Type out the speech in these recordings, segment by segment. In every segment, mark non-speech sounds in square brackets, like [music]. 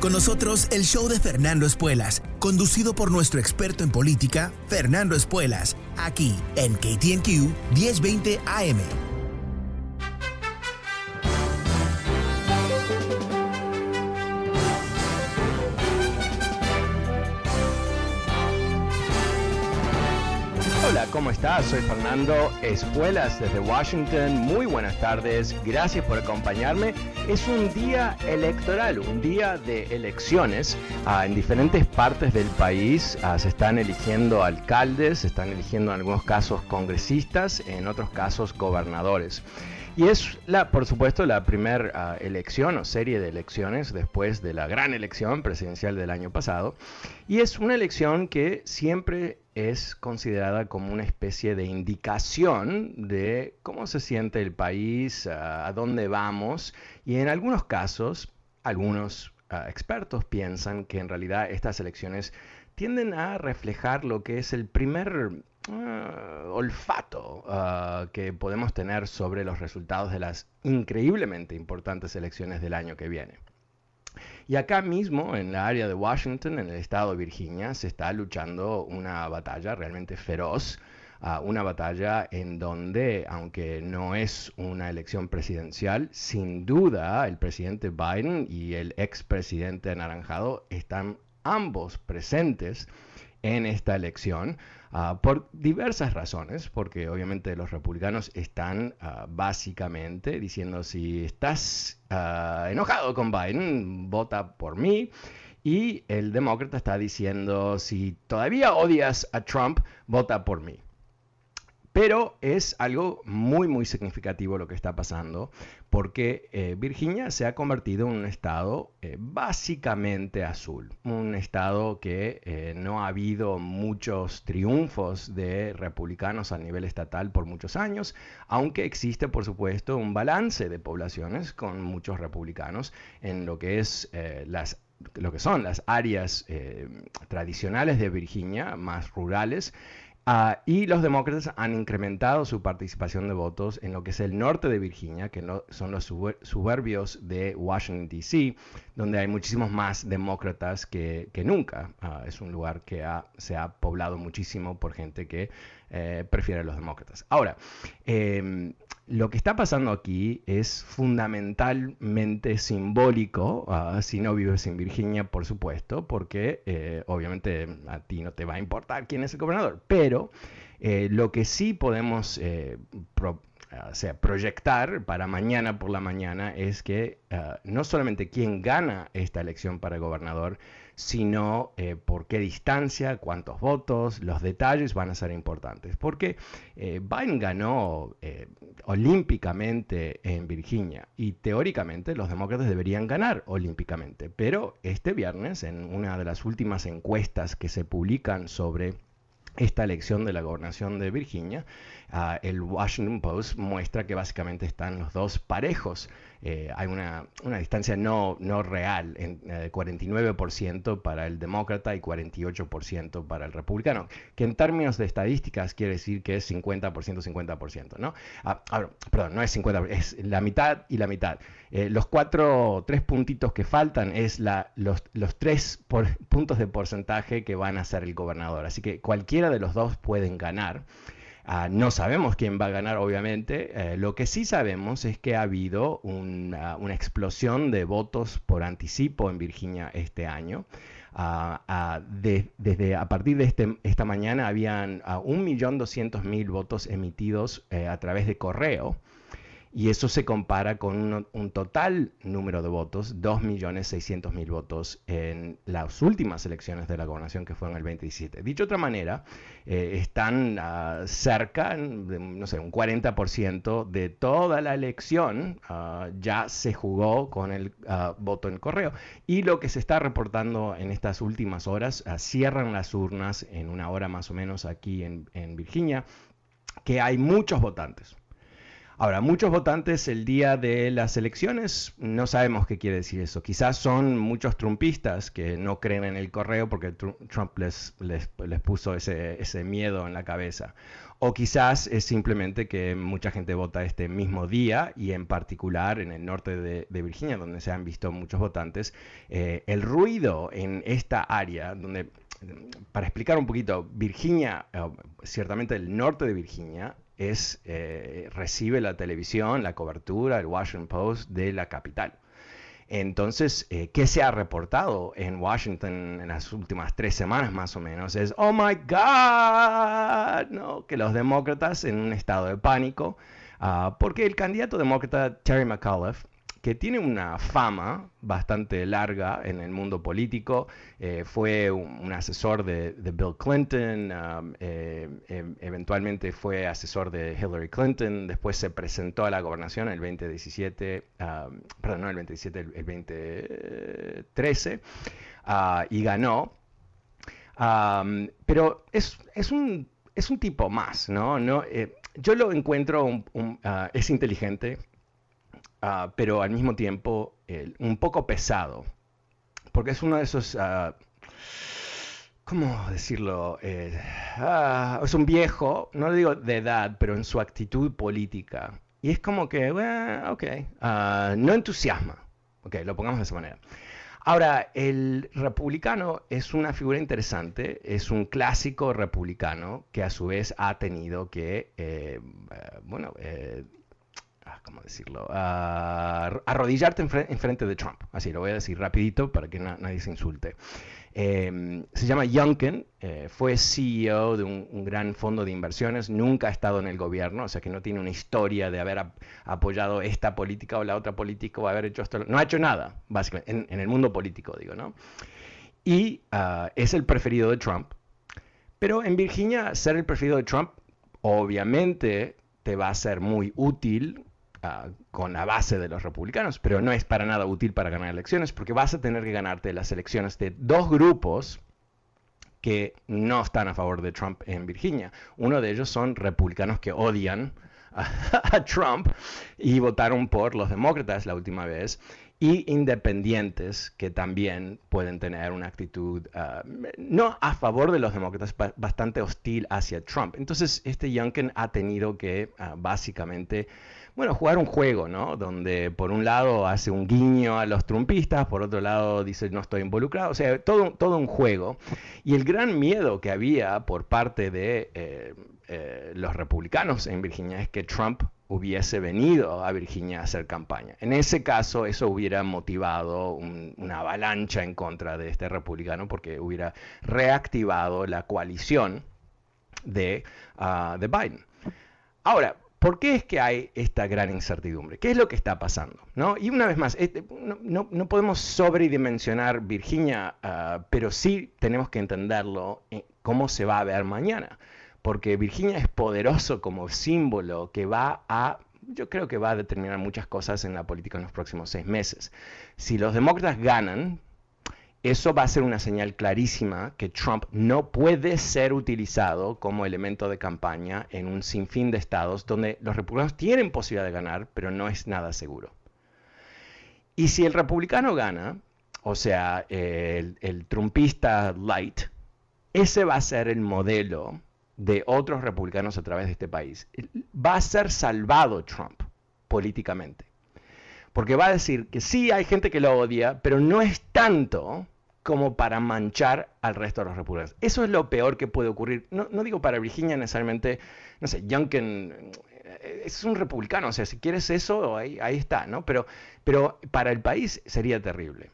Con nosotros el show de Fernando Espuelas, conducido por nuestro experto en política, Fernando Espuelas, aquí en KTNQ 1020 AM. ¿Cómo estás? Soy Fernando Espuelas desde Washington. Muy buenas tardes, gracias por acompañarme. Es un día electoral, un día de elecciones. Ah, en diferentes partes del país ah, se están eligiendo alcaldes, se están eligiendo en algunos casos congresistas, en otros casos gobernadores. Y es, la, por supuesto, la primera ah, elección o serie de elecciones después de la gran elección presidencial del año pasado. Y es una elección que siempre es considerada como una especie de indicación de cómo se siente el país, a dónde vamos, y en algunos casos, algunos ah, expertos piensan que en realidad estas elecciones tienden a reflejar lo que es el primer ah, olfato ah, que podemos tener sobre los resultados de las increíblemente importantes elecciones del año que viene. Y acá mismo, en la área de Washington, en el estado de Virginia, se está luchando una batalla realmente feroz, uh, una batalla en donde, aunque no es una elección presidencial, sin duda el presidente Biden y el expresidente anaranjado están ambos presentes en esta elección. Ah, por diversas razones, porque obviamente los republicanos están ah, básicamente diciendo si estás ah, enojado con Biden, vota por mí. Y el demócrata está diciendo si todavía odias a Trump, vota por mí. Pero es algo muy, muy significativo lo que está pasando, porque eh, Virginia se ha convertido en un estado eh, básicamente azul, un estado que eh, no ha habido muchos triunfos de republicanos a nivel estatal por muchos años, aunque existe, por supuesto, un balance de poblaciones con muchos republicanos en lo que es las lo que son las áreas tradicionales de Virginia, más rurales, Ah, y los demócratas han incrementado su participación de votos en lo que es el norte de Virginia, que son los suburbios de Washington, D.C., donde hay muchísimos más demócratas que, nunca. Ah, es un lugar que se ha poblado muchísimo por gente que eh, prefiere a los demócratas. Ahora, em, lo que está pasando aquí es fundamentalmente simbólico, ah, si no vives en Virginia, por supuesto, porque eh, obviamente a ti no te va a importar quién es el gobernador, pero eh, lo que sí podemos eh, proyectar para mañana por la mañana es que ah, no solamente quién gana esta elección para gobernador, sino eh, por qué distancia, cuántos votos, los detalles van a ser importantes. Porque eh, Biden ganó eh, olímpicamente en Virginia y teóricamente los demócratas deberían ganar olímpicamente. Pero este viernes, en una de las últimas encuestas que se publican sobre esta elección de la gobernación de Virginia, ah, el Washington Post muestra que básicamente están los dos parejos. Eh, hay una, distancia no, no real, en, 49% eh, para el demócrata y 48% para el republicano, que en términos de estadísticas quiere decir que es 50%, 50%, ¿no? Ah, perdón, no es 50%, es la mitad y la mitad. Eh, los cuatro, tres puntitos que faltan es la, los, los tres [laughs] puntos de porcentaje que van a ser el gobernador. Así que cualquiera de los dos pueden ganar. Ah, no sabemos quién va a ganar, obviamente. Eh, lo que sí sabemos es que ha habido una, explosión de votos por anticipo en Virginia este año. Ah, ah, desde a partir de este, esta mañana habían 1.200.000 votos emitidos eh, a través de correo y eso se compara con un, total número de votos, 2.600.000 votos en las últimas elecciones de la gobernación que fueron el 27. Dicho de otra manera, eh, están ah, cerca, no sé, un 40% de toda la elección ah, ya se jugó con el ah, voto en correo. Y lo que se está reportando en estas últimas horas, cierran las urnas en una hora más o menos aquí en Virginia, que hay muchos votantes Ahora, muchos votantes el día de las elecciones no sabemos qué quiere decir eso. Quizás son muchos trumpistas que no creen en el correo porque Trump les, les, puso ese, ese, miedo en la cabeza. O quizás es simplemente que mucha gente vota este mismo día y en particular en el norte de, Virginia, donde se han visto muchos votantes, eh, el ruido en esta área, donde, para explicar un poquito, Virginia, eh, ciertamente el norte de Virginia, es, eh, recibe la televisión, la cobertura, el Washington Post de la capital. Entonces, eh, ¿qué se ha reportado en Washington en las últimas tres semanas más o menos? Es, oh my God, ¿no? que los demócratas en un estado de pánico, ah, porque el candidato demócrata Terry McAuliffe que tiene una fama bastante larga en el mundo político. Eh, fue un, asesor de, Bill Clinton, um, eh, em, eventualmente fue asesor de Hillary Clinton, después se presentó a la gobernación el 2017, um, perdón, no el 2017, el, 2013, uh, y ganó. Um, pero es, un, es un tipo más, ¿no? no eh, yo lo encuentro, uh, es inteligente, Ah, pero al mismo tiempo un poco pesado, porque es uno de esos, uh, ¿cómo decirlo? Eh, ah, es un viejo, no le digo de edad, pero en su actitud política. Y es como que, bueno, ok, no entusiasma, ok, lo pongamos de esa manera. Ahora, el republicano es una figura interesante, es un clásico republicano que a su vez ha tenido que, eh, eh, bueno, Ah, ¿cómo decirlo? arrodillarte en, frente de Trump. Así lo voy a decir rapidito para que nadie se insulte. Em, se llama Youngkin, eh, fue CEO de un, gran fondo de inversiones, nunca ha estado en el gobierno, o sea que no tiene una historia de haber apoyado esta política o la otra política o haber hecho esto. No ha hecho nada, básicamente, en, el mundo político, digo, ¿no? Y ah, es el preferido de Trump. Pero en Virginia, ser el preferido de Trump, obviamente te va a ser muy útil con la base de los republicanos, pero no es para nada útil para ganar elecciones porque vas a tener que ganarte las elecciones de dos grupos que no están a favor de Trump en Virginia. Uno de ellos son republicanos que odian a, [laughs] Trump y votaron por los demócratas la última vez y independientes que también pueden tener una actitud ah, no a favor de los demócratas, bastante hostil hacia Trump. Entonces, este Youngkin ha tenido que ah, básicamente bueno, jugar un juego, ¿no? Donde por un lado hace un guiño a los trumpistas, por otro lado dice no estoy involucrado, o sea, todo, todo un juego. Y el gran miedo que había por parte de eh, eh, los republicanos en Virginia es que Trump hubiese venido a Virginia a hacer campaña. En ese caso, eso hubiera motivado una avalancha en contra de este republicano porque hubiera reactivado la coalición de, uh, de Biden. Ahora, ¿Por qué es que hay esta gran incertidumbre? ¿Qué es lo que está pasando? ¿No? Y una vez más, este, no, podemos sobredimensionar Virginia, ah, pero sí tenemos que entenderlo en cómo se va a ver mañana. Porque Virginia es poderoso como símbolo que va a yo creo que va a determinar muchas cosas en la política en los próximos seis meses. Si los demócratas ganan, eso va a ser una señal clarísima que Trump no puede ser utilizado como elemento de campaña en un sinfín de estados donde los republicanos tienen posibilidad de ganar, pero no es nada seguro. Y si el republicano gana, o sea, el, el trumpista light, ese va a ser el modelo de otros republicanos a través de este país. Va a ser salvado Trump políticamente. Porque va a decir que sí hay gente que lo odia, pero no es tanto como para manchar al resto de los republicanos. Eso es lo peor que puede ocurrir. No, digo para Virginia necesariamente, no sé, Youngkin eh, es un republicano, o sea, si quieres eso, ahí, está, ¿no? Pero, pero para el país sería terrible.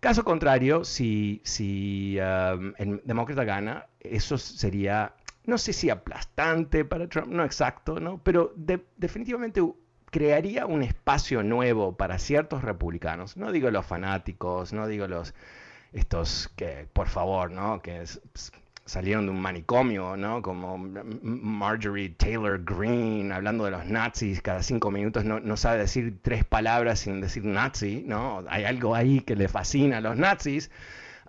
Caso contrario, si, si um, el demócrata gana, eso sería, no sé si aplastante para Trump, no exacto, ¿no? Pero definitivamente crearía un espacio nuevo para ciertos republicanos. No digo los fanáticos, no digo los estos que, por favor, ¿no? Que salieron de un manicomio, ¿no? Como Marjorie Taylor Greene hablando de los nazis cada cinco minutos, no, no, sabe decir tres palabras sin decir nazi, ¿no? Hay algo ahí que le fascina a los nazis.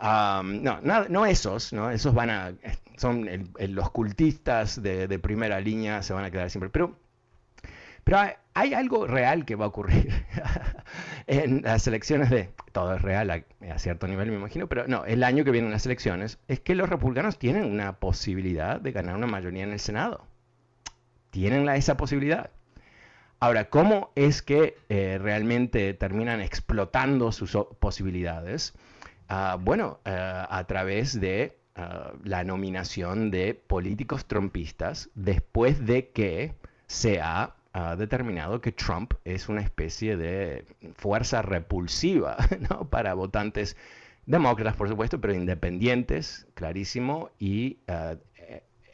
no, no esos, ¿no? Esos van a, son los cultistas de, de primera línea, se van a quedar siempre. Pero pero hay, algo real que va a ocurrir [laughs] en las elecciones de, todo es real a, cierto nivel me imagino, pero no, el año que vienen las elecciones, es que los republicanos tienen una posibilidad de ganar una mayoría en el Senado. Tienen esa posibilidad. Ahora, ¿cómo es que eh, realmente terminan explotando sus posibilidades? Ah, bueno, eh, a través de ah, la nominación de políticos trumpistas después de que se ha ha determinado que Trump es una especie de fuerza repulsiva [laughs] para votantes demócratas, por supuesto, pero independientes, clarísimo, y eh,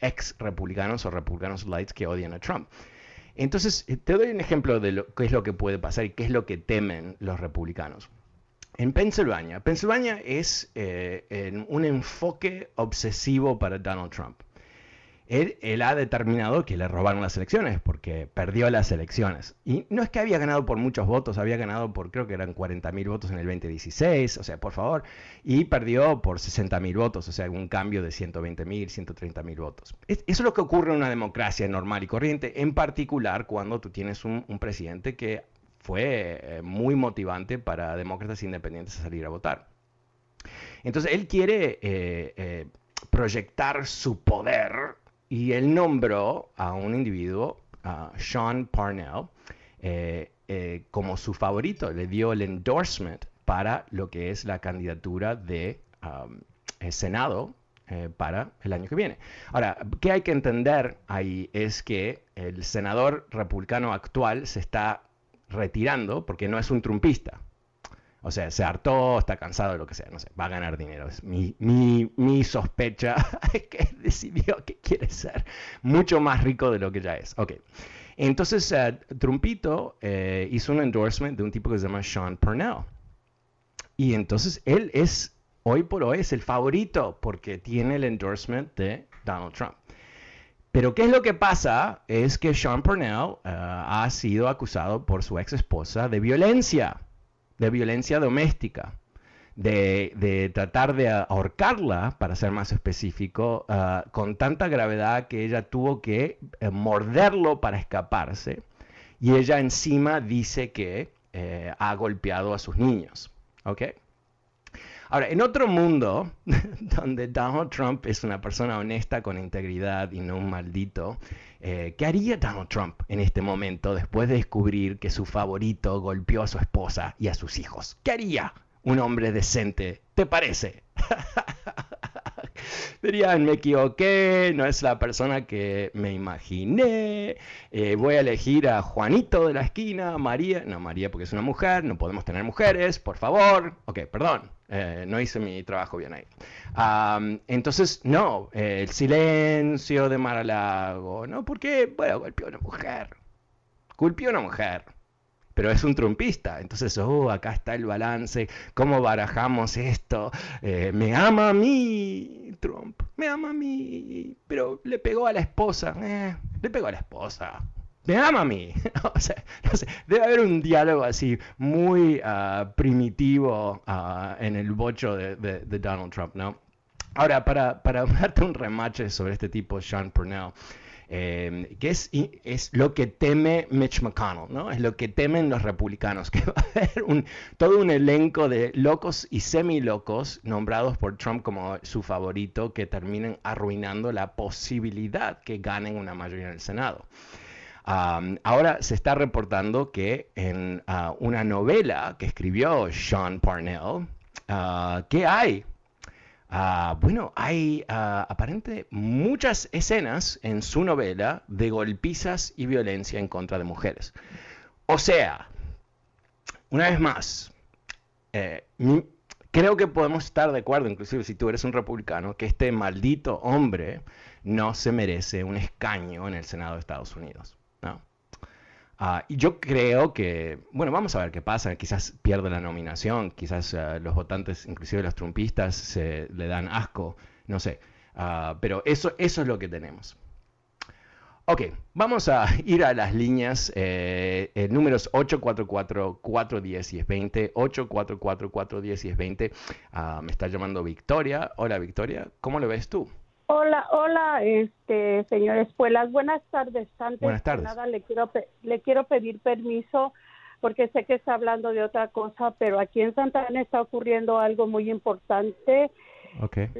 ex republicanos o republicanos lights que odian a Trump. Entonces, eh, te doy un ejemplo de lo, qué es lo que puede pasar y qué es lo que temen los republicanos. En Pensilvania, Pensilvania es eh, un enfoque obsesivo para Donald Trump él, ha determinado que le robaron las elecciones, porque perdió las elecciones. Y no es que había ganado por muchos votos, había ganado por creo que eran 40.000 votos en el 2016, o sea, por favor, y perdió por 60.000 votos, o sea, un cambio de 120.000, 130.000 votos. eso es lo que ocurre en una democracia normal y corriente, en particular cuando tú tienes un, presidente que fue eh, muy motivante para demócratas independientes a salir a votar. Entonces, él quiere eh, eh, proyectar su poder y él nombró a un individuo, a Sean Parnell, eh, eh, como su favorito, le dio el endorsement para lo que es la candidatura de um, Senado eh, para el año que viene. Ahora, ¿qué hay que entender ahí? Es que el senador republicano actual se está retirando porque no es un trumpista. O sea, se hartó, está cansado de lo que sea, no sé, va a ganar dinero. Es mi, mi, sospecha [laughs] es que decidió que quiere ser mucho más rico de lo que ya es. Ok. Entonces, uh, Trumpito eh, hizo un endorsement de un tipo que se llama Sean Purnell. Y entonces él es, hoy por hoy, es el favorito porque tiene el endorsement de Donald Trump. Pero ¿qué es lo que pasa? Es que Sean Purnell eh, ha sido acusado por su ex esposa de violencia de violencia doméstica, de, tratar de ahorcarla, para ser más específico, ah, con tanta gravedad que ella tuvo que eh, morderlo para escaparse. Y ella encima dice que eh, ha golpeado a sus niños. ¿Ok? Ahora, en otro mundo, [laughs] donde Donald Trump es una persona honesta con integridad y no un maldito, eh, ¿qué haría Donald Trump en este momento después de descubrir que su favorito golpeó a su esposa y a sus hijos? ¿Qué haría un hombre decente? ¿Te parece? [laughs] Dirían, me equivoqué, no es la persona que me imaginé, eh, voy a elegir a Juanito de la esquina, María, no, María porque es una mujer, no podemos tener mujeres, por favor, ok, perdón, eh, no hice mi trabajo bien ahí. entonces, no, el silencio de Maralago, ¿no? Porque, bueno, golpeó a una mujer, golpeó a una mujer pero es un trumpista. Entonces, oh, acá está el balance, ¿cómo barajamos esto? Eh, me ama a mí, Trump, me ama a mí, pero le pegó a la esposa, eh, le pegó a la esposa. Me ama a mí. [laughs] debe haber un diálogo así muy ah, primitivo ah, en el bocho de, Donald Trump, ¿no? Ahora, para, [laughs] darte un remache sobre este tipo, Sean Purnell, eh, que es, lo que teme Mitch McConnell, ¿no? Es lo que temen los republicanos, [laughs] que va a haber todo un elenco de locos y semi-locos nombrados por Trump como su favorito que terminen arruinando la posibilidad que ganen una mayoría en el Senado. Ahora se está reportando que en ah, una novela que escribió Sean Parnell, uh, ¿qué hay Ah, bueno, hay aparente muchas escenas en su novela de golpizas y violencia en contra de mujeres. O sea, una vez más, eh, creo que podemos estar de acuerdo, inclusive si tú eres un republicano, que este maldito hombre no se merece un escaño en el Senado de Estados Unidos. Ah, y yo creo que, bueno, vamos a ver qué pasa. Quizás pierde la nominación, quizás ah, los votantes, inclusive los trumpistas, se le dan asco, no sé. Ah, pero eso, eso es lo que tenemos. Ok, vamos a [laughs] ir a las líneas, eh, eh números 844-410-1020, 844-410-1020. me está llamando Victoria. Hola Victoria, ¿cómo lo ves tú? Hola, hola, este, señor Espuelas. Buenas tardes. Antes Buenas tardes. nada, le quiero, le quiero pedir permiso porque sé que está hablando de otra cosa, pero aquí en Santa Ana está ocurriendo algo muy importante. Okay.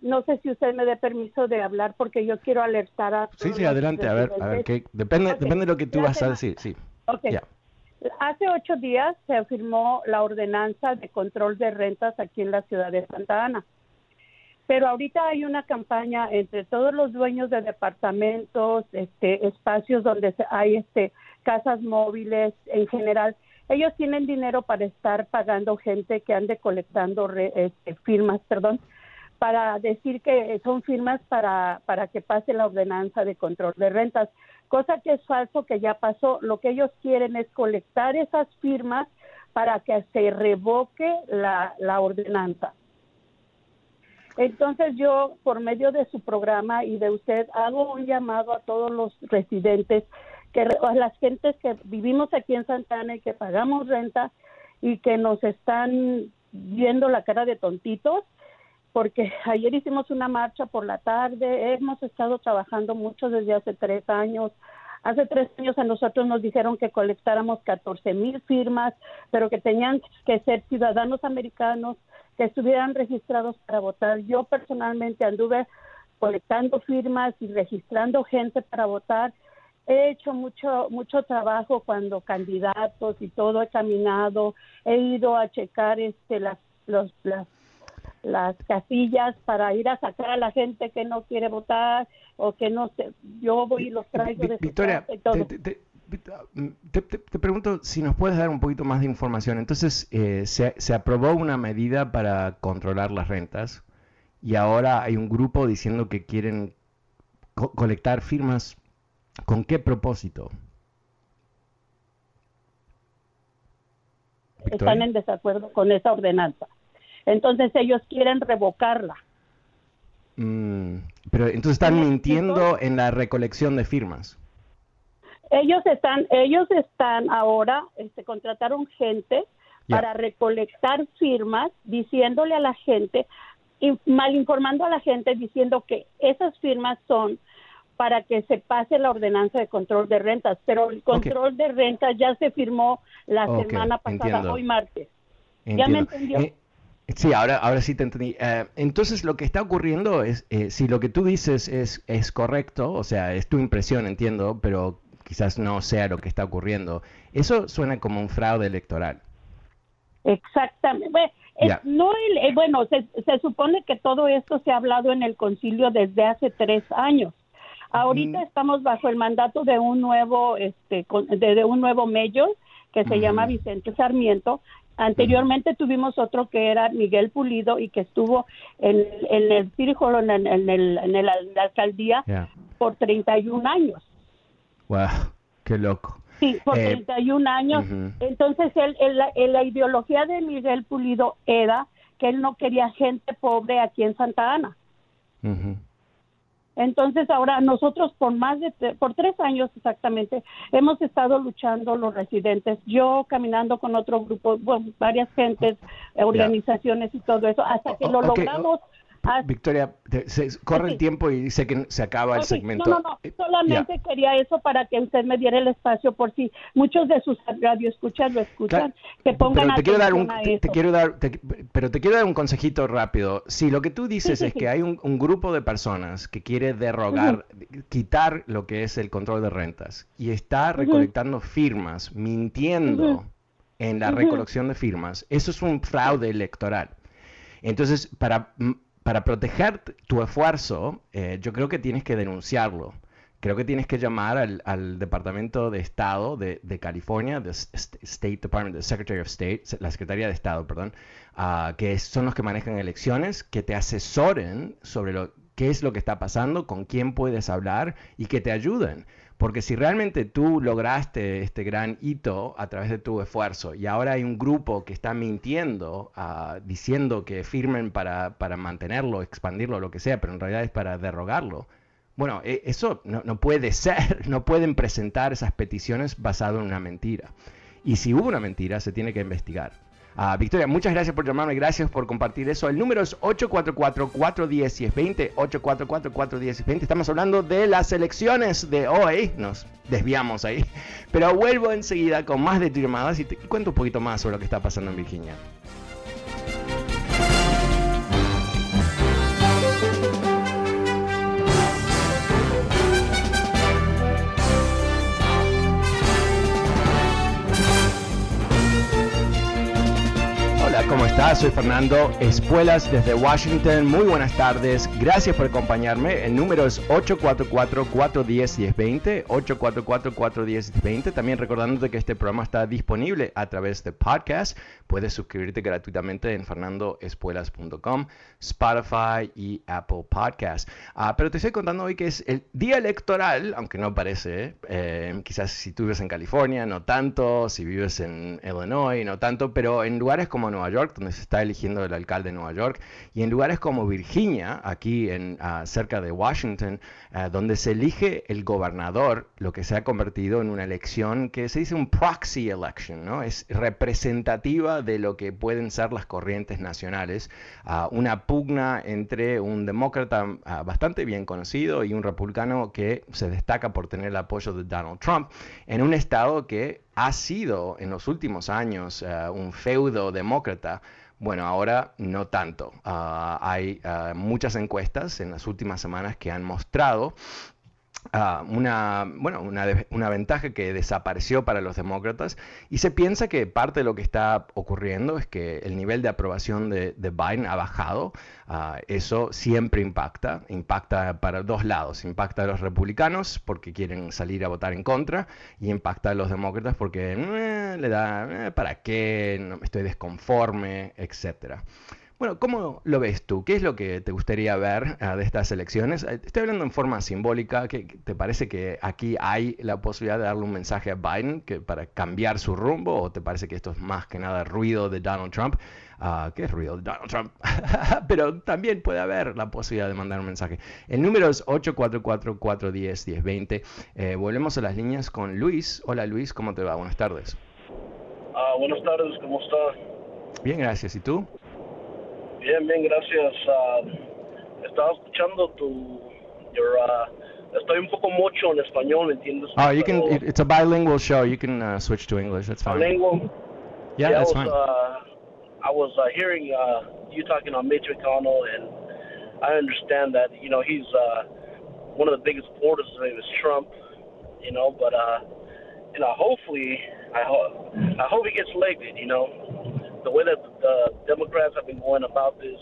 no sé si usted me dé permiso de hablar porque yo quiero alertar a Sí, sí, adelante, a ver, a ver, ¿qué? depende, depende de lo que tú vas a decir, sí. Okay. Hace ocho días se firmó la ordenanza de control de rentas aquí en la ciudad de Santa Ana. Pero ahorita hay una campaña entre todos los dueños de departamentos, este, espacios donde hay este, casas móviles en general. Ellos tienen dinero para estar pagando gente que ande colectando este, firmas, perdón, para decir que son firmas para, que pase la ordenanza de control de rentas, cosa que es falso, que ya pasó. Lo que ellos quieren es colectar esas firmas para que se revoque la ordenanza. Entonces yo, por medio de su programa y de usted, hago un llamado a todos los residentes, que a las gentes que vivimos aquí en Santana y que pagamos renta y que nos están viendo la cara de tontitos, porque ayer hicimos una marcha por la tarde, hemos estado trabajando mucho desde hace tres años. Hace tres años a nosotros nos dijeron que colectáramos 14 mil firmas, pero que tenían que ser ciudadanos americanos que estuvieran registrados para votar. Yo personalmente anduve colectando firmas y registrando gente para votar. He hecho mucho mucho trabajo cuando candidatos y todo he caminado, he ido a checar este las los, las las casillas para ir a sacar a la gente que no quiere votar o que no sé, yo voy y los traigo de Victoria, te, pregunto si nos puedes dar un poquito más de información. Entonces, eh, se, aprobó una medida para controlar las rentas y ahora hay un grupo diciendo que quieren colectar firmas. ¿Con qué propósito? Están en desacuerdo con esa ordenanza. Entonces ellos quieren revocarla. Mm, pero entonces están mintiendo en la recolección de firmas. Ellos están, ellos están ahora, este, contrataron gente para recolectar firmas, diciéndole a la gente, mal informando a la gente, diciendo que esas firmas son para que se pase la ordenanza de control de rentas, pero el control de rentas ya se firmó la semana pasada, hoy martes. ¿Ya me entendió? Eh, sí, ahora, ahora sí te entendí. Eh, entonces, lo que está ocurriendo es, eh, si lo que tú dices es, es correcto, o sea, es tu impresión, entiendo, pero quizás no sea lo que está ocurriendo. Eso suena como un fraude electoral. Exactamente. Bueno, no eh, bueno se, supone que todo esto se ha hablado en el concilio desde hace tres años. Ahorita estamos bajo el mandato de un nuevo, este, de, un nuevo mayor que se llama Vicente Sarmiento. Anteriormente tuvimos otro que era Miguel Pulido y que estuvo en, en el círculo, en, en, el, en, la alcaldía por 31 años. ¡Wow! ¡Qué loco! Sí, por 31 eh, años. Entonces, él, la ideología de Miguel Pulido era que él no quería gente pobre aquí en Santa Ana. Entonces, ahora nosotros por más de, por tres años exactamente, hemos estado luchando los residentes, yo caminando con otro grupo, bueno, varias gentes, organizaciones y todo eso, hasta que lo logramos Ah, Victoria, se, corre el tiempo y dice que se acaba el segmento. No, no, no, eh, solamente quería eso para que usted me diera el espacio por si muchos de sus radioescuchas lo escuchan, que pongan pero te quiero dar un, te, quiero dar, pero te quiero dar un consejito rápido. Si lo que tú dices es que hay un, grupo de personas que quiere derrogar, quitar lo que es el control de rentas y está recolectando firmas, mintiendo en la recolección de firmas, eso es un fraude electoral. Entonces, para para proteger tu esfuerzo, eh, yo creo que tienes que denunciarlo. Creo que tienes que llamar al, Departamento de Estado de, California, the State Department, the Secretary of State, la Secretaría de Estado, perdón, uh, que son los que manejan elecciones, que te asesoren sobre lo, qué es lo que está pasando, con quién puedes hablar y que te ayuden. Porque si realmente tú lograste este gran hito a través de tu esfuerzo y ahora hay un grupo que está mintiendo, uh, diciendo que firmen para, para mantenerlo, expandirlo, lo que sea, pero en realidad es para derrogarlo, bueno, e, eso no, puede [laughs] ser, no pueden presentar esas peticiones basado en una mentira. Y si hubo una mentira, se tiene que investigar. Ah, Victoria, muchas gracias por llamarme, gracias por compartir eso. El número es 844-410-1020, 844-410-1020. Estamos hablando de las elecciones de hoy, nos desviamos ahí, pero vuelvo enseguida con más de llamadas y te cuento un poquito más sobre lo que está pasando en Virginia. ¿Cómo estás? Soy Fernando Espuelas desde Washington. Muy buenas tardes. Gracias por acompañarme. El número es 844-410-1020. 844-410-1020. También recordándote que este programa está disponible a través de podcast. Puedes suscribirte gratuitamente en fernandoespuelas.com, Spotify y Apple Podcast. Ah, pero te estoy contando hoy que es el día electoral, aunque no parece. Eh, quizás si tú vives en California, no tanto. Si vives en Illinois, no tanto. Pero en lugares como Nueva York, donde se está eligiendo el alcalde de Nueva York, y en lugares como Virginia, aquí en, ah, cerca de Washington, ah, donde se elige el gobernador, lo que se ha convertido en una elección que se dice un proxy election, ¿no? Es representativa de lo que pueden ser las corrientes nacionales, ah, una pugna entre un demócrata bastante bien conocido y un republicano que se destaca por tener el apoyo de Donald Trump en un estado que ha sido en los últimos años eh, un feudo demócrata, bueno, ahora no tanto. Ah, hay ah, muchas encuestas en las últimas semanas que han mostrado Una, bueno, una, ventaja que desapareció para los demócratas y se piensa que parte de lo que está ocurriendo es que el nivel de aprobación de, Biden ha bajado. Ah, eso siempre impacta, impacta para dos lados, impacta a los republicanos porque quieren salir a votar en contra y impacta a los demócratas porque eh, le da, eh, ¿para qué? No, estoy desconforme, etcétera. Bueno, ¿cómo lo ves tú? ¿Qué es lo que te gustaría ver ah, de estas elecciones? Eh, estoy hablando en forma simbólica. ¿Qué, ¿Te parece que aquí hay la posibilidad de darle un mensaje a Biden que, para cambiar su rumbo? ¿O te parece que esto es más que nada ruido de Donald Trump? Uh, ¿Qué es ruido de Donald Trump? [laughs] Pero también puede haber la posibilidad de mandar un mensaje. El número es 844-410-1020. Eh, volvemos a las líneas con Luis. Hola Luis, ¿cómo te va? Buenas tardes. Ah, buenas tardes, ¿cómo estás? Bien, gracias. ¿Y tú? Bien, bien, gracias. Uh, estaba escuchando tu, your, uh, estoy un poco mucho en español, ¿entiendes? Oh, you can. It's a bilingual show. You can uh, switch to English. That's fine. Bilingual. Yeah, that's I was, fine. Uh, I was uh, hearing uh, you talking on Mitch McConnell, and I understand that you know he's uh, one of the biggest supporters of him is Trump, you know, but uh, you know, hopefully, I hope I hope he gets elected, you know the way that the Democrats have been going about this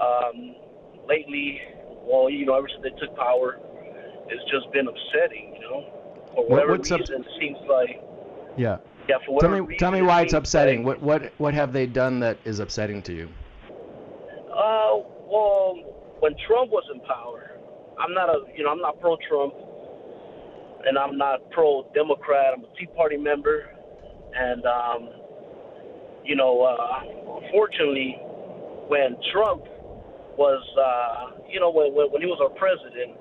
um, lately, well, you know, ever since they took power, it's just been upsetting. You know, for whatever What's reason, up? it seems like. Yeah. Yeah. For tell me, reason, tell me why it's upsetting. Like, what what what have they done that is upsetting to you? Uh, well, when Trump was in power, I'm not a, you know, I'm not pro-Trump, and I'm not pro-Democrat. I'm a Tea Party member, and um, you know, uh, unfortunately, when Trump was, uh, you know, when, when he was our president,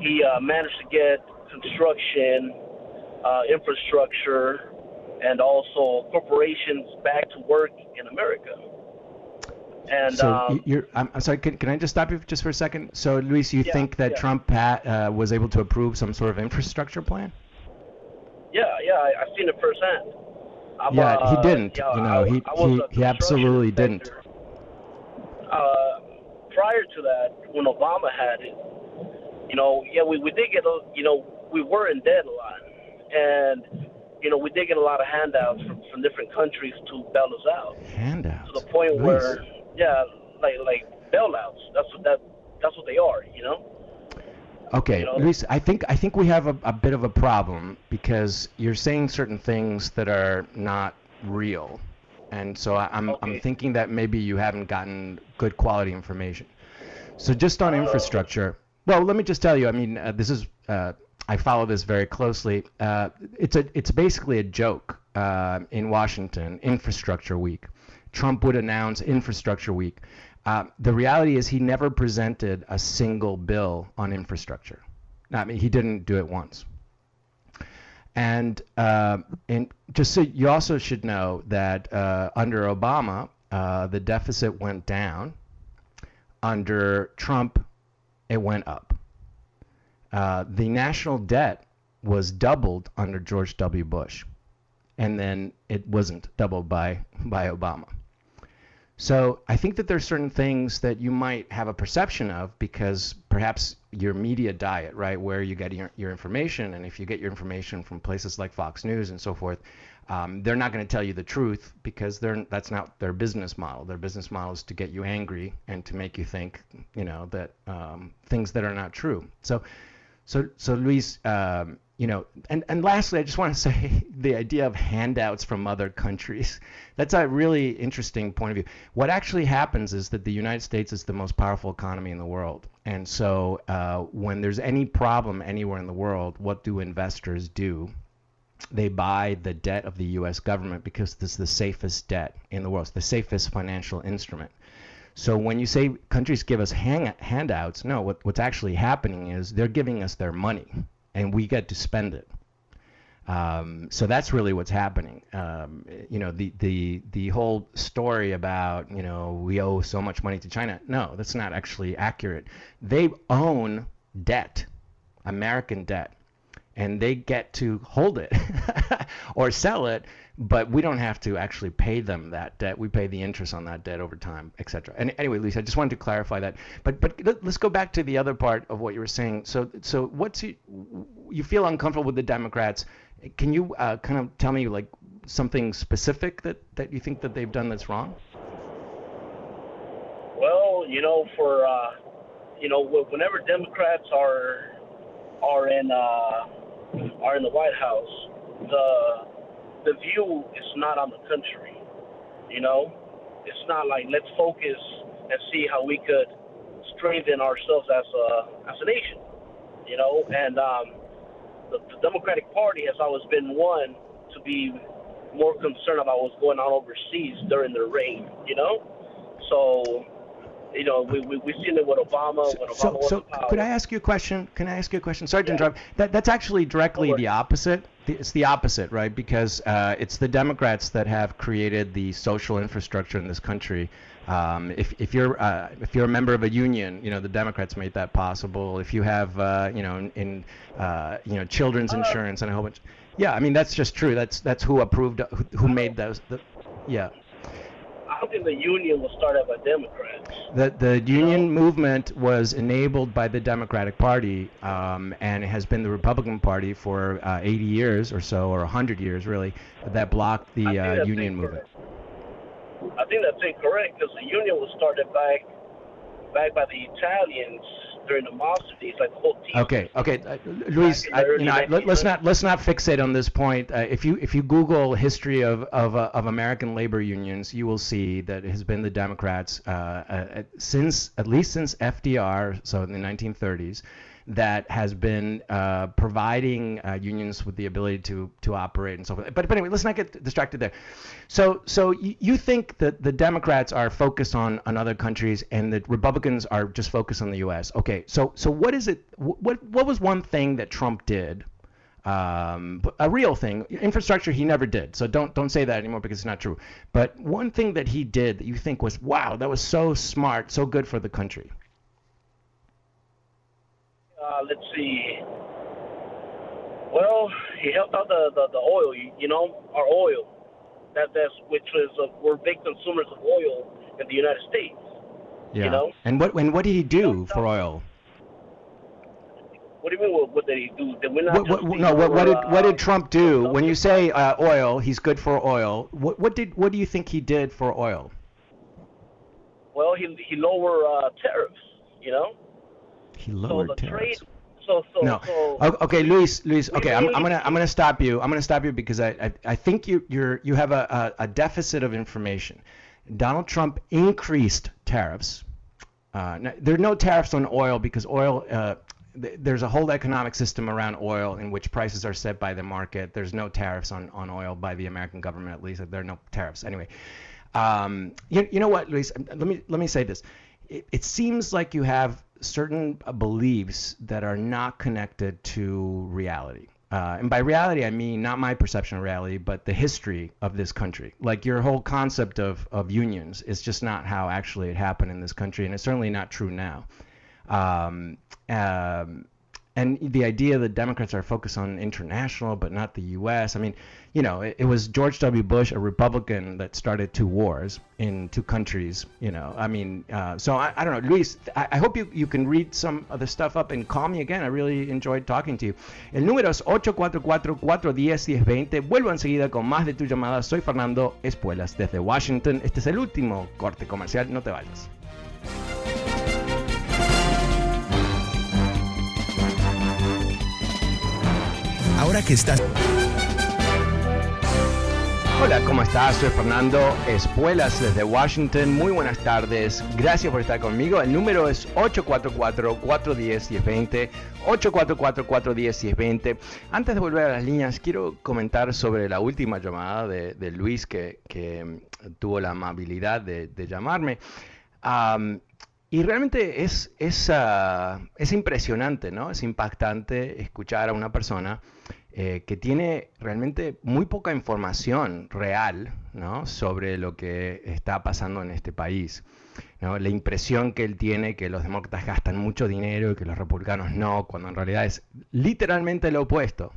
he uh, managed to get construction, uh, infrastructure, and also corporations back to work in America. And so um, you're, I'm, I'm sorry. Can, can I just stop you just for a second? So, Luis, you Yeah, think that yeah. Trump uh, was able to approve some sort of infrastructure plan? yeah, yeah, I, I've seen it firsthand. I'm, Yeah, uh, he didn't. yeah, you know, I- he I he, he absolutely didn't. Uh, prior to that, when Obama had it, you know, yeah, we, we did get a, you know, we were in debt a lot, and you know, we did get a lot of handouts from, from different countries to bail us out Handouts. to the point Luis. where, yeah, like like bailouts. That's what that that's what they are, you know. Okay, You know? Luis, I think I think we have a, a bit of a problem because you're saying certain things that are not real, and so I, I'm I'm thinking that maybe you haven't gotten good quality information. So just on infrastructure, well, let me just tell you. I mean, uh, this is uh, I follow this very closely. Uh, it's a it's basically a joke uh, in Washington, Infrastructure Week. Trump would announce Infrastructure Week. Uh, the reality is he never presented a single bill on infrastructure. I mean, he didn't do it once. And uh, and just so you also should know that uh, under Obama, uh, the deficit went down. Under Trump, it went up. Uh, the national debt was doubled under George W. Bush, and then it wasn't doubled by by Obama. So I think that there's certain things that you might have a perception of because perhaps your media diet, right, where you get your, your information, and if you get your information from places like Fox News and so forth, um, they're not going to tell you the truth because they're that's not their business model. Their business model is to get you angry and to make you think, you know, that um, things that are not true. So so, so Luis, um, you know, and, and lastly, I just want to [laughs] say the idea of handouts from other countries. That's a really interesting point of view. What actually happens is that the United States is the most powerful economy in the world. And so uh, when there's any problem anywhere in the world, what do investors do? They buy the debt of the U.S. government because this is the safest debt in the world. It's the safest financial instrument. So when you say countries give us hang- handouts, no, what, what's actually happening is they're giving us their money, and we get to spend it. Um, so that's really what's happening. Um, you know, the, the the whole story about you know we owe so much money to China. No, that's not actually accurate. They own debt, American debt, and they get to hold it [laughs] or sell it but we don't have to actually pay them that debt. We pay the interest on that debt over time, et cetera. And anyway, Lisa, I just wanted to clarify that. But but let, us go back to the other part of what you were saying. So so what's you, you feel uncomfortable with the Democrats? Can you uh, kind of tell me like something specific that that you think that they've done that's wrong? Well, you know, for uh, you know, whenever Democrats are are in uh, are in the White House, the the view is not on the country. You know, it's not like let's focus and see how we could strengthen ourselves as a as a nation. You know, and um, the, the Democratic Party has always been one to be more concerned about what's going on overseas during their reign. You know, so you know, we, we, we've seen it with Obama. When Obama So, was so could I ask you a question? Can I ask you a question? Sorry to Yeah. interrupt. That, that's actually directly the opposite. It's the opposite, right? Because uh, it's the Democrats that have created the social infrastructure in this country. Um, if, if you're uh, if you're a member of a union, you know the Democrats made that possible. If you have uh, you know in, in uh, you know children's Uh, insurance and a whole bunch, yeah, I mean that's just true. That's that's who approved who, who made those. The, yeah. I don't think the union was started by Democrats. The the union movement was enabled by the Democratic Party, um, and it has been the Republican Party for uh, 80 years or so, or 100 years really, that blocked the uh, union movement. I think that's incorrect because the union was started back back by the Italians during the mobster days, like the whole team. Okay, okay, uh, Luis, I, you know, I- let, us not let's not fixate on this point. Uh, if you if you Google history of of, uh, of American labor unions, you will see that it has been the Democrats uh, uh, since at least since FDR, so in the 1930s, that has been uh, providing uh, unions with the ability to to operate and so forth. But, but anyway, let's not get distracted there. So so you, you think that the Democrats are focused on on other countries and the Republicans are just focused on the U.S. Okay, so so what is it? What what was one thing that Trump did? Um, a real thing, infrastructure he never did. So don't don't say that anymore because it's not true. But one thing that he did that you think was wow, that was so smart, so good for the country. Uh, let's see. Well, he helped out the, the, the oil, you, you know, our oil. That that's which is uh, we're big consumers of oil in the United States. Yeah. You know? And what and what did he do for oil? What do you mean? What, what did he do? Did we not What, what, no, what, what did over, what uh, did Trump do? When you say uh, oil, he's good for oil. What what did what do you think he did for oil? Well, he he lower uh, tariffs. You know. He lowered so the tariffs. trade. So so no. so. Okay, Luis, Luis. Okay, I'm, I'm gonna I'm gonna stop you. I'm gonna stop you because I I, I think you you're you have a, a, a deficit of information. Donald Trump increased tariffs. Uh, no, there are no tariffs on oil because oil. Uh, th- there's a whole economic system around oil in which prices are set by the market. There's no tariffs on, on oil by the American government, at least. There are no tariffs. Anyway, um, you, you know what, Luis? Let me let me say this. It, it seems like you have certain uh, beliefs that are not connected to reality. Uh, and by reality, I mean not my perception of reality, but the history of this country. Like your whole concept of, of unions is just not how actually it happened in this country, and it's certainly not true now. Um, um, and the idea that Democrats are focused on international but not the U.S. I mean, you know, it, it was George W. Bush, a Republican, that started two wars in two countries. You know, I mean, uh, so I, I don't know, Luis. I, I hope you, you can read some of the stuff up and call me again. I really enjoyed talking to you. El número es 844-410-1020. Vuelvo enseguida con más de tu llamada. Soy Fernando Espuelas desde Washington. Este es el último corte comercial. No te vayas. Ahora que estás... Hola, ¿cómo estás? Soy Fernando Espuelas desde Washington. Muy buenas tardes. Gracias por estar conmigo. El número es 844-410-1020. 844-410-1020. Antes de volver a las líneas, quiero comentar sobre la última llamada de, Luis que, mm, tuvo la amabilidad de, de llamarme. Am, y realmente es, es, ah, es impresionante, ¿no? Es impactante escuchar a una persona eh, que tiene realmente muy poca información real ¿no? sobre lo que está pasando en este país. La impresión que él tiene que los demócratas gastan mucho dinero y que los republicanos no, cuando en realidad es literalmente lo opuesto.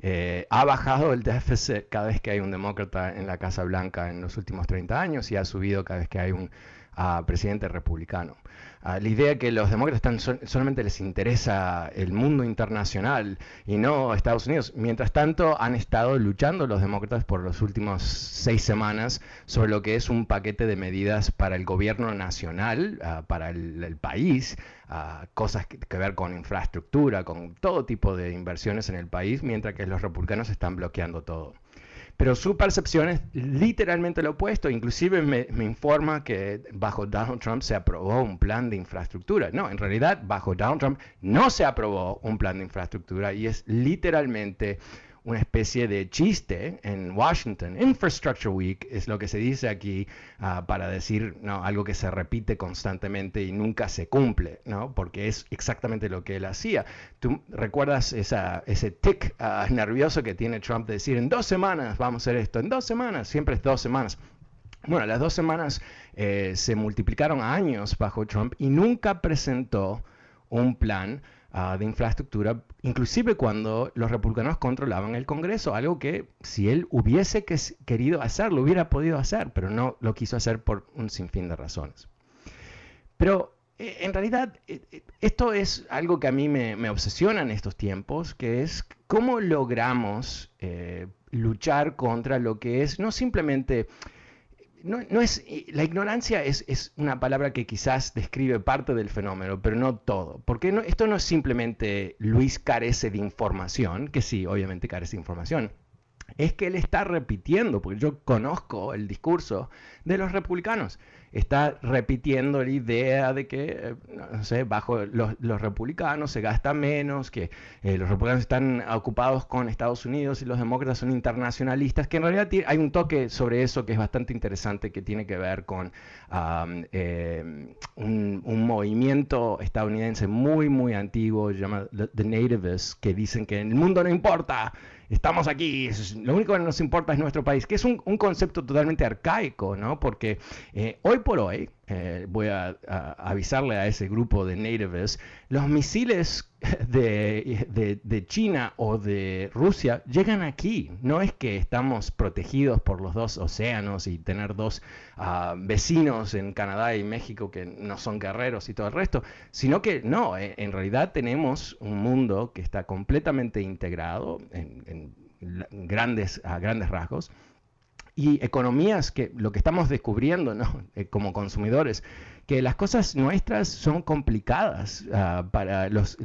Eh, ha bajado el déficit cada vez que hay un demócrata en la Casa Blanca en los últimos 30 años y ha subido cada vez que hay un ah, presidente republicano. Ah, la idea que los demócratas solamente les interesa el mundo internacional y no Estados Unidos. Mientras tanto, han estado luchando los demócratas por los últimos seis semanas sobre lo que es un paquete de medidas para el gobierno nacional, ah, para el, país, ah, cosas que ver con infraestructura, con todo tipo de inversiones en el país, mientras que los republicanos están bloqueando todo. Pero su percepción es literalmente lo opuesto. Inclusive me, me informa que bajo Donald Trump se aprobó un plan de infraestructura. No, en realidad bajo Donald Trump no se aprobó un plan de infraestructura y es literalmente una especie de chiste en Washington. Infrastructure Week es lo que se dice aquí ah, para decir no, algo que se repite constantemente y nunca se cumple, ¿no? porque es exactamente lo que él hacía. ¿Tú recuerdas esa, ese tic ah, nervioso que tiene Trump de decir en dos semanas vamos a hacer esto, en dos semanas, siempre es dos semanas? Bueno, las dos semanas eh, se multiplicaron a años bajo Trump y nunca presentó un plan ah, de infraestructura, inclusive cuando los republicanos controlaban el Congreso, algo que si él hubiese que- querido hacer, lo hubiera podido hacer, pero no lo quiso hacer por un sinfín de razones. Pero eh, en realidad eh, eh, esto es algo que a mí me, me obsesiona en estos tiempos, que es cómo logramos eh, luchar contra lo que es no simplemente no, no es, eh, la ignorancia es, es una palabra que quizás describe parte del fenómeno, pero no todo. Porque esto no es simplemente Luis carece de información, que sí, obviamente carece de información. Es que él está repitiendo, porque yo conozco el discurso de los republicanos. Está repitiendo la idea de que, eh, no sé, bajo los, republicanos se gasta menos, que eh, los republicanos están ocupados con Estados Unidos y los demócratas son internacionalistas, que en realidad hay un toque sobre eso que es bastante interesante, que tiene que ver con eh, un, movimiento estadounidense muy, muy antiguo, llamado The The Nativists, que dicen que el mundo no importa, estamos aquí, lo único que nos importa es nuestro país, que es un, un concepto totalmente arcaico, ¿no? Porque eh, hoy por hoy, eh, voy a, a avisarle a ese grupo de nativists, los misiles [laughs] de, de- de China o de Rusia llegan aquí. No es que estamos protegidos por los dos océanos y tener dos ah, vecinos en Canadá y México que no son guerreros y todo el resto, sino que no, eh, en realidad tenemos un mundo que está completamente integrado en, en grandes, a grandes rasgos y economías que lo que estamos descubriendo ¿no? [laughs] Eh, como consumidores que las cosas nuestras son complicadas ah, para los,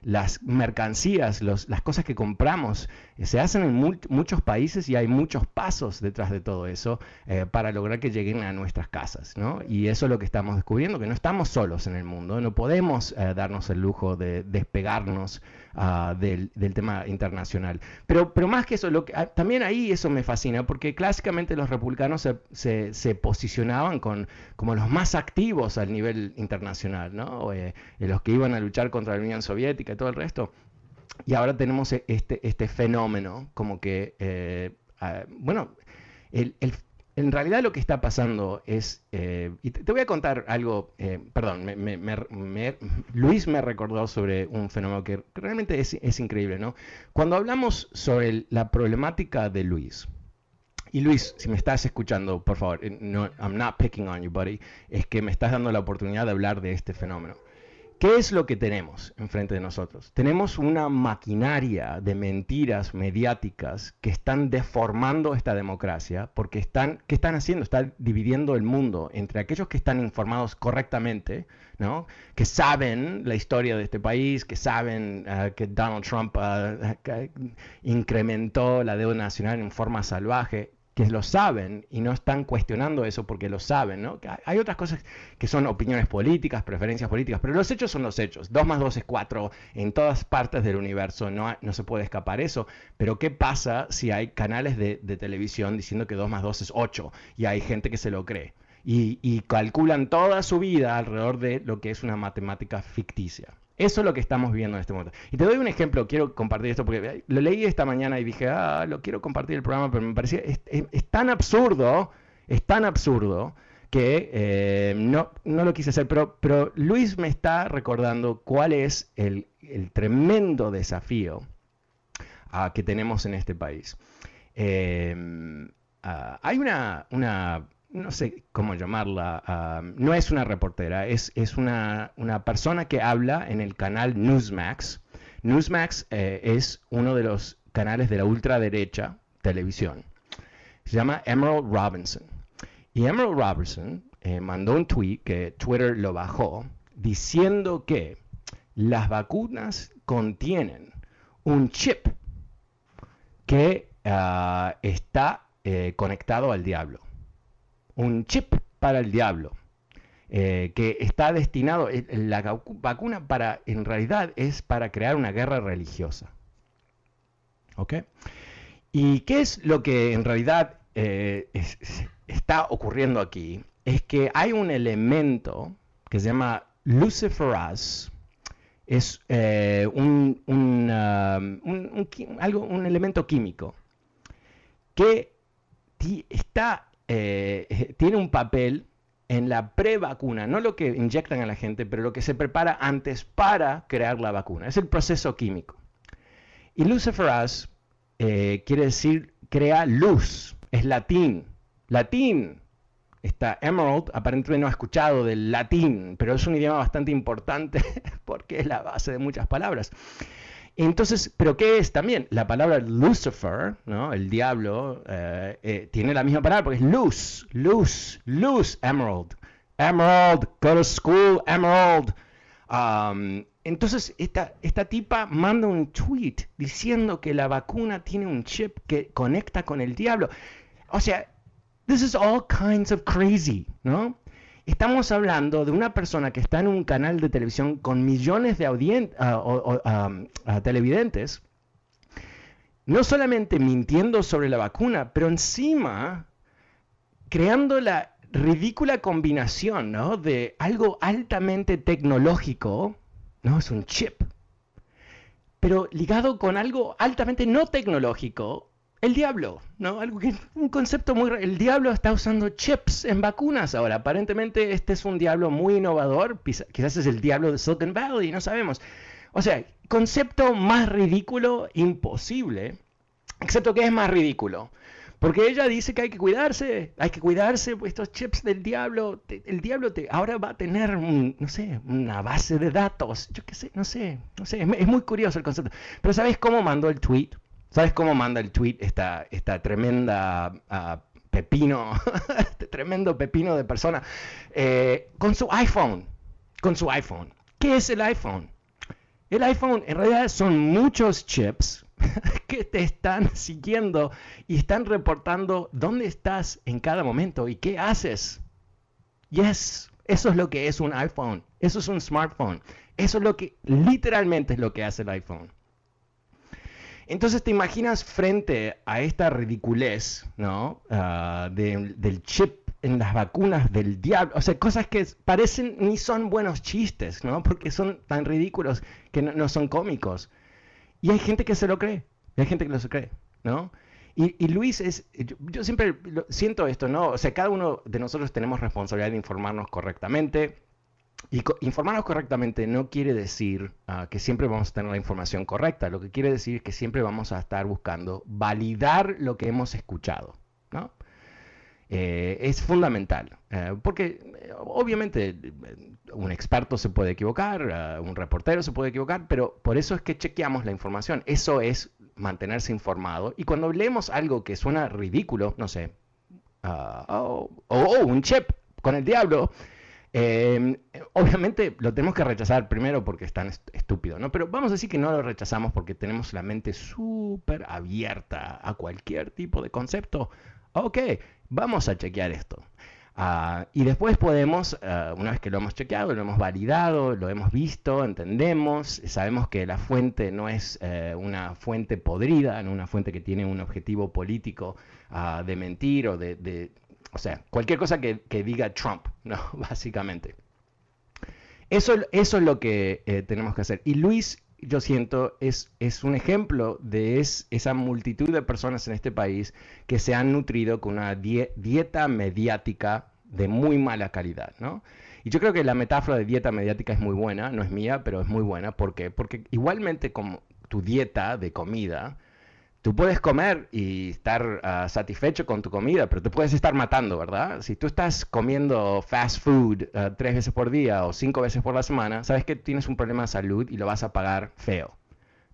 las mercancías, los, las cosas que compramos. Eh, se hacen en muchos países y hay muchos pasos detrás de todo eso eh, para lograr que lleguen a nuestras casas. ¿no? Y eso es lo que estamos descubriendo, que no estamos solos en el mundo, no podemos darnos el lujo de despegarnos uh, del, del, tema internacional. Pero, pero más que eso, lo que, ah, también ahí eso me fascina, porque clásicamente los republicanos se, se, se posicionaban con, como los más activos al nivel internacional, ¿no? Eh, los que iban a luchar contra la Unión Soviética y todo el resto. Y ahora tenemos e, este, este fenómeno, como que, eh, ah, bueno, el, el, en realidad lo que está pasando es, eh, y te, voy a contar algo, eh, perdón, me, me, me, Luis me recordó sobre un fenómeno que realmente es, increíble, ¿no? Cuando hablamos sobre la problemática de Luis, y Luis, si me estás escuchando, por favor, eh, no, I'm not picking on you, buddy, es que me estás dando la oportunidad de hablar de este fenómeno. ¿Qué es lo que tenemos enfrente de nosotros? Tenemos una maquinaria de mentiras mediáticas que están deformando esta democracia, porque están, ¿qué están haciendo? Están dividiendo el mundo entre aquellos que están informados correctamente, ¿no? que saben la historia de este país, que saben uh, que Donald Trump uh, incrementó la deuda nacional en forma salvaje, que lo saben y no están cuestionando eso porque lo saben, ¿no? hay otras cosas que son opiniones políticas, preferencias políticas, pero los hechos son los hechos. 2 más 2 es 4 en todas partes del universo, no, no se puede escapar eso. Pero ¿qué pasa si hay canales de, de televisión diciendo que 2 más 2 es 8 y hay gente que se lo cree? Y, y calculan toda su vida alrededor de lo que es una matemática ficticia. Eso es lo que estamos viendo en este momento. Y te doy un ejemplo, quiero compartir esto porque lo leí esta mañana y dije, ah, lo quiero compartir el programa, pero me parecía, es, tan absurdo, es tan absurdo que eh, no, no lo quise hacer, pero, pero Luis me está recordando cuál es el, tremendo desafío ah, que tenemos en este país. Eh, ah, hay una, una no sé cómo llamarla, ah, no es una reportera, es, es una, una, persona que habla en el canal Newsmax. Newsmax eh, es uno de los canales de la ultraderecha televisión. Se llama Emerald Robinson. Y Emerald Robinson eh, mandó un tweet que Twitter lo bajó diciendo que las vacunas contienen un chip que ah, está eh, conectado al diablo un chip para el diablo, eh, que está destinado, eh, la vacuna para, en realidad es para crear una guerra religiosa. ¿Ok? ¿Y qué es lo que en realidad eh, está ocurriendo aquí? Es que hay un elemento que se llama Luciferase, es un, un, algo, un elemento químico que está eh, [laughs] tiene un papel en la pre-vacuna, no lo que inyectan a la gente, pero lo que se prepara antes para crear la vacuna. Es el proceso químico. Y luciferase eh, quiere decir crea luz, es latín. Latín. Está Emerald, aparentemente no ha escuchado del latín, pero es un idioma bastante importante [laughs] porque es la base de muchas palabras. Entonces, ¿pero qué es también? La palabra Lucifer, ¿no? El diablo, eh, eh, tiene la misma palabra porque es luz, luz, luz, emerald. Emerald, go to school, emerald. Um, entonces, esta, esta tipa manda un tweet diciendo que la vacuna tiene un chip que conecta con el diablo. O sea, this is all kinds of crazy, ¿no? Estamos hablando de una persona que está en un canal de televisión con millones de uh, televidentes, no solamente mintiendo sobre la vacuna, pero encima creando la ridícula combinación de algo altamente tecnológico, ¿no? Es un chip, pero ligado con algo altamente no tecnológico, el diablo, ¿no? Algo que un concepto muy el diablo está usando chips en vacunas ahora. Aparentemente este es un diablo muy innovador, quizás es el diablo de Silicon Valley, no sabemos. O sea, concepto más ridículo imposible, excepto que es más ridículo. Porque ella dice que hay que cuidarse, hay que cuidarse, pues estos chips del diablo, el diablo te, ahora va a tener, no sé, una base de datos, yo qué sé, no sé, no sé, es, es muy curioso el concepto. Pero ¿sabes cómo mandó el tweet? ¿Sabes cómo manda el tweet esta, esta tremenda ah, pepino, [laughs] este tremendo pepino de persona? Eh, con su iPhone, con su iPhone. ¿Qué es el iPhone? El iPhone en realidad son muchos chips [laughs] que te están siguiendo y están reportando dónde estás en cada momento y qué haces. Yes, eso es lo que es un iPhone, eso es un smartphone, eso es lo que literalmente es lo que hace el iPhone. Entonces te imaginas frente a esta ridiculez, ¿no? Ah, del chip en las vacunas del diablo, o sea, cosas que parecen ni son buenos chistes, ¿no? Porque son tan ridículos que no, son cómicos. Y hay gente que se lo cree, hay gente que lo se cree, ¿no? Y, Luis es, yo, siempre siento esto, ¿no? O sea, cada uno de nosotros tenemos responsabilidad de informarnos correctamente. Y informarnos correctamente no quiere decir ah, que siempre vamos a tener la información correcta. Lo que quiere decir es que siempre vamos a estar buscando validar lo que hemos escuchado. Eh, es fundamental, eh, porque eh, obviamente un experto se puede equivocar, un reportero se puede equivocar, pero por eso es que chequeamos la información. Eso es mantenerse informado. Y cuando leemos algo que suena ridículo, no sé, ah, o un chip con el diablo, obviamente lo tenemos que rechazar primero porque es tan estúpido, ¿no? Pero vamos a decir que no lo rechazamos porque tenemos la mente súper abierta a cualquier tipo de concepto. Ok, vamos a chequear esto. Ah, y después podemos, ah, una vez que lo hemos chequeado, lo hemos validado, lo hemos visto, entendemos, sabemos que la fuente no es eh, una fuente podrida, no una fuente que tiene un objetivo político ah, de mentir o de, o sea, cualquier cosa que, diga Trump, [laughs] ¿no? Básicamente. Eso, es lo que eh, tenemos que hacer. Y Luis yo siento, es, es un ejemplo de esa multitud de personas en este país que se han nutrido con una dieta mediática de muy mala calidad, ¿no? Y yo creo que la metáfora de dieta mediática es muy buena, no es mía, pero es muy buena. ¿Por qué? Porque igualmente como tu dieta de comida, Tú puedes comer y estar ah, satisfecho con tu comida, pero te puedes estar matando, ¿verdad? Si tú estás comiendo fast food ah, tres veces por día o cinco veces por la semana, sabes que tienes un problema de salud y lo vas a pagar feo,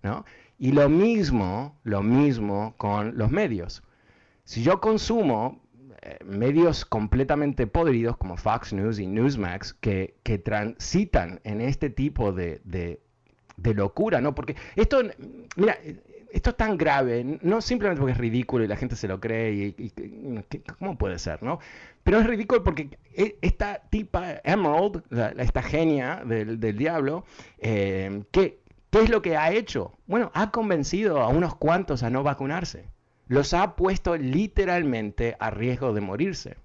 ¿no? Y lo mismo, lo mismo con los medios. Si yo consumo eh, medios completamente podridos como Fox News y Newsmax que, que transitan en este tipo de, de, de locura, ¿no? Porque esto, mira, esto es tan grave, no simplemente porque es ridículo y la gente se lo cree, y, ¿cómo puede ser, no? Pero es ridículo porque e, esta tipa, Emerald, esta genia del, diablo, eh, ¿qué, ¿qué es lo que ha hecho? Bueno, ha convencido a unos cuantos a no vacunarse. Los ha puesto literalmente a riesgo de morirse.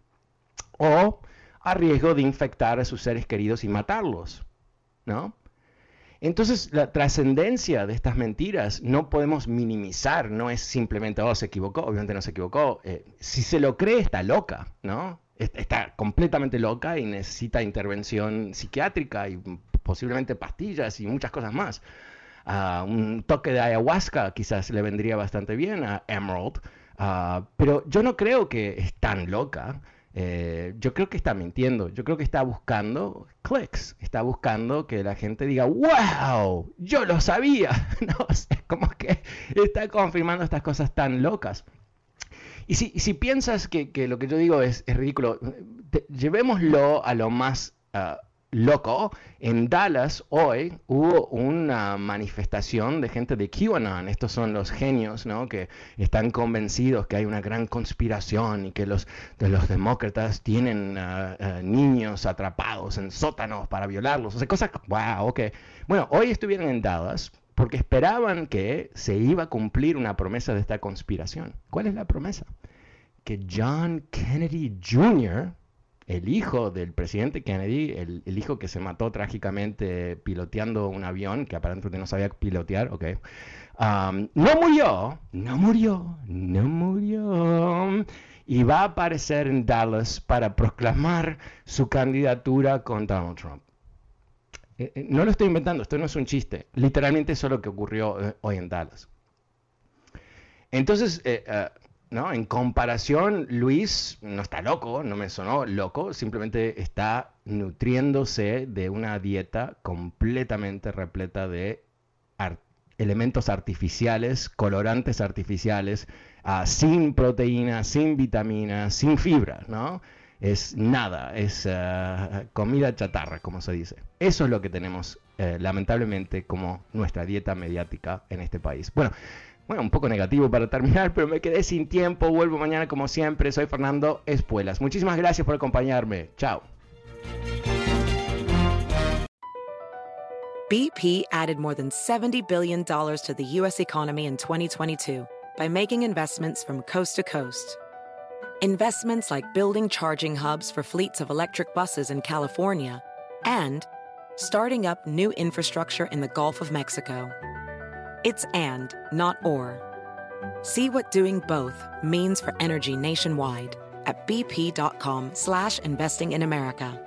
O a riesgo de infectar a sus seres queridos y matarlos, ¿no? Entonces, la trascendencia de estas mentiras no podemos minimizar, no es simplemente, oh, se equivocó, obviamente no se equivocó. Eh, si se lo cree, está loca, ¿no? Está completamente loca y necesita intervención psiquiátrica y posiblemente pastillas y muchas cosas más. Un toque de ayahuasca quizás le vendría bastante bien a Emerald, ah, pero yo no creo que es tan loca. Eh, yo creo que está mintiendo, yo creo que está buscando clicks, está buscando que la gente diga, wow, yo lo sabía, [laughs] no sé, como que está confirmando estas cosas tan locas. Y si, piensas que, lo que yo digo es, es ridículo, llevémoslo a lo más ah, loco, en Dallas hoy hubo una manifestación de gente de QAnon. Estos son los genios ¿no? que están convencidos que hay una gran conspiración y que los, los demócratas tienen ah, niños atrapados en sótanos para violarlos. O sea, cosas, wow, ok. Bueno, hoy estuvieron en Dallas porque esperaban que se iba a cumplir una promesa de esta conspiración. ¿Cuál es la promesa? Que John Kennedy Jr., el hijo del presidente Kennedy, el, hijo que se mató trágicamente piloteando un avión, que aparentemente no sabía pilotear, ok, no murió, no murió, no murió. Y va a aparecer en Dallas para proclamar su candidatura con Donald Trump. Eh, eh, no lo estoy inventando, esto no es un chiste. Literalmente eso es lo que ocurrió eh, hoy en Dallas. Entonces, En comparación, Luis no está loco, no me sonó loco, simplemente está nutriéndose de una dieta completamente repleta de elementos artificiales, colorantes artificiales, ah, sin proteínas, sin vitaminas, sin fibra, ¿no? Es nada, es ah, comida chatarra, como se dice. Eso es lo que tenemos, eh, lamentablemente, como nuestra dieta mediática en este país. Bueno, bueno, un poco negativo para terminar, pero me quedé sin tiempo. Vuelvo mañana como siempre. Soy Fernando Espuelas. Muchísimas gracias por acompañarme. Chao. BP added more than $70 billion to the U.S. economy in 2022 by making investments from coast to coast. Investments like building charging hubs for fleets of electric buses in California and starting up new infrastructure in the Gulf of Mexico. It's and, not or. See what doing both means for energy nationwide at bp.com slash investing in America.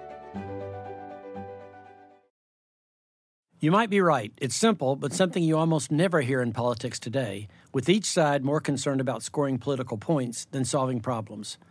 You might be right. It's simple, but something you almost never hear in politics today, with each side more concerned about scoring political points than solving problems.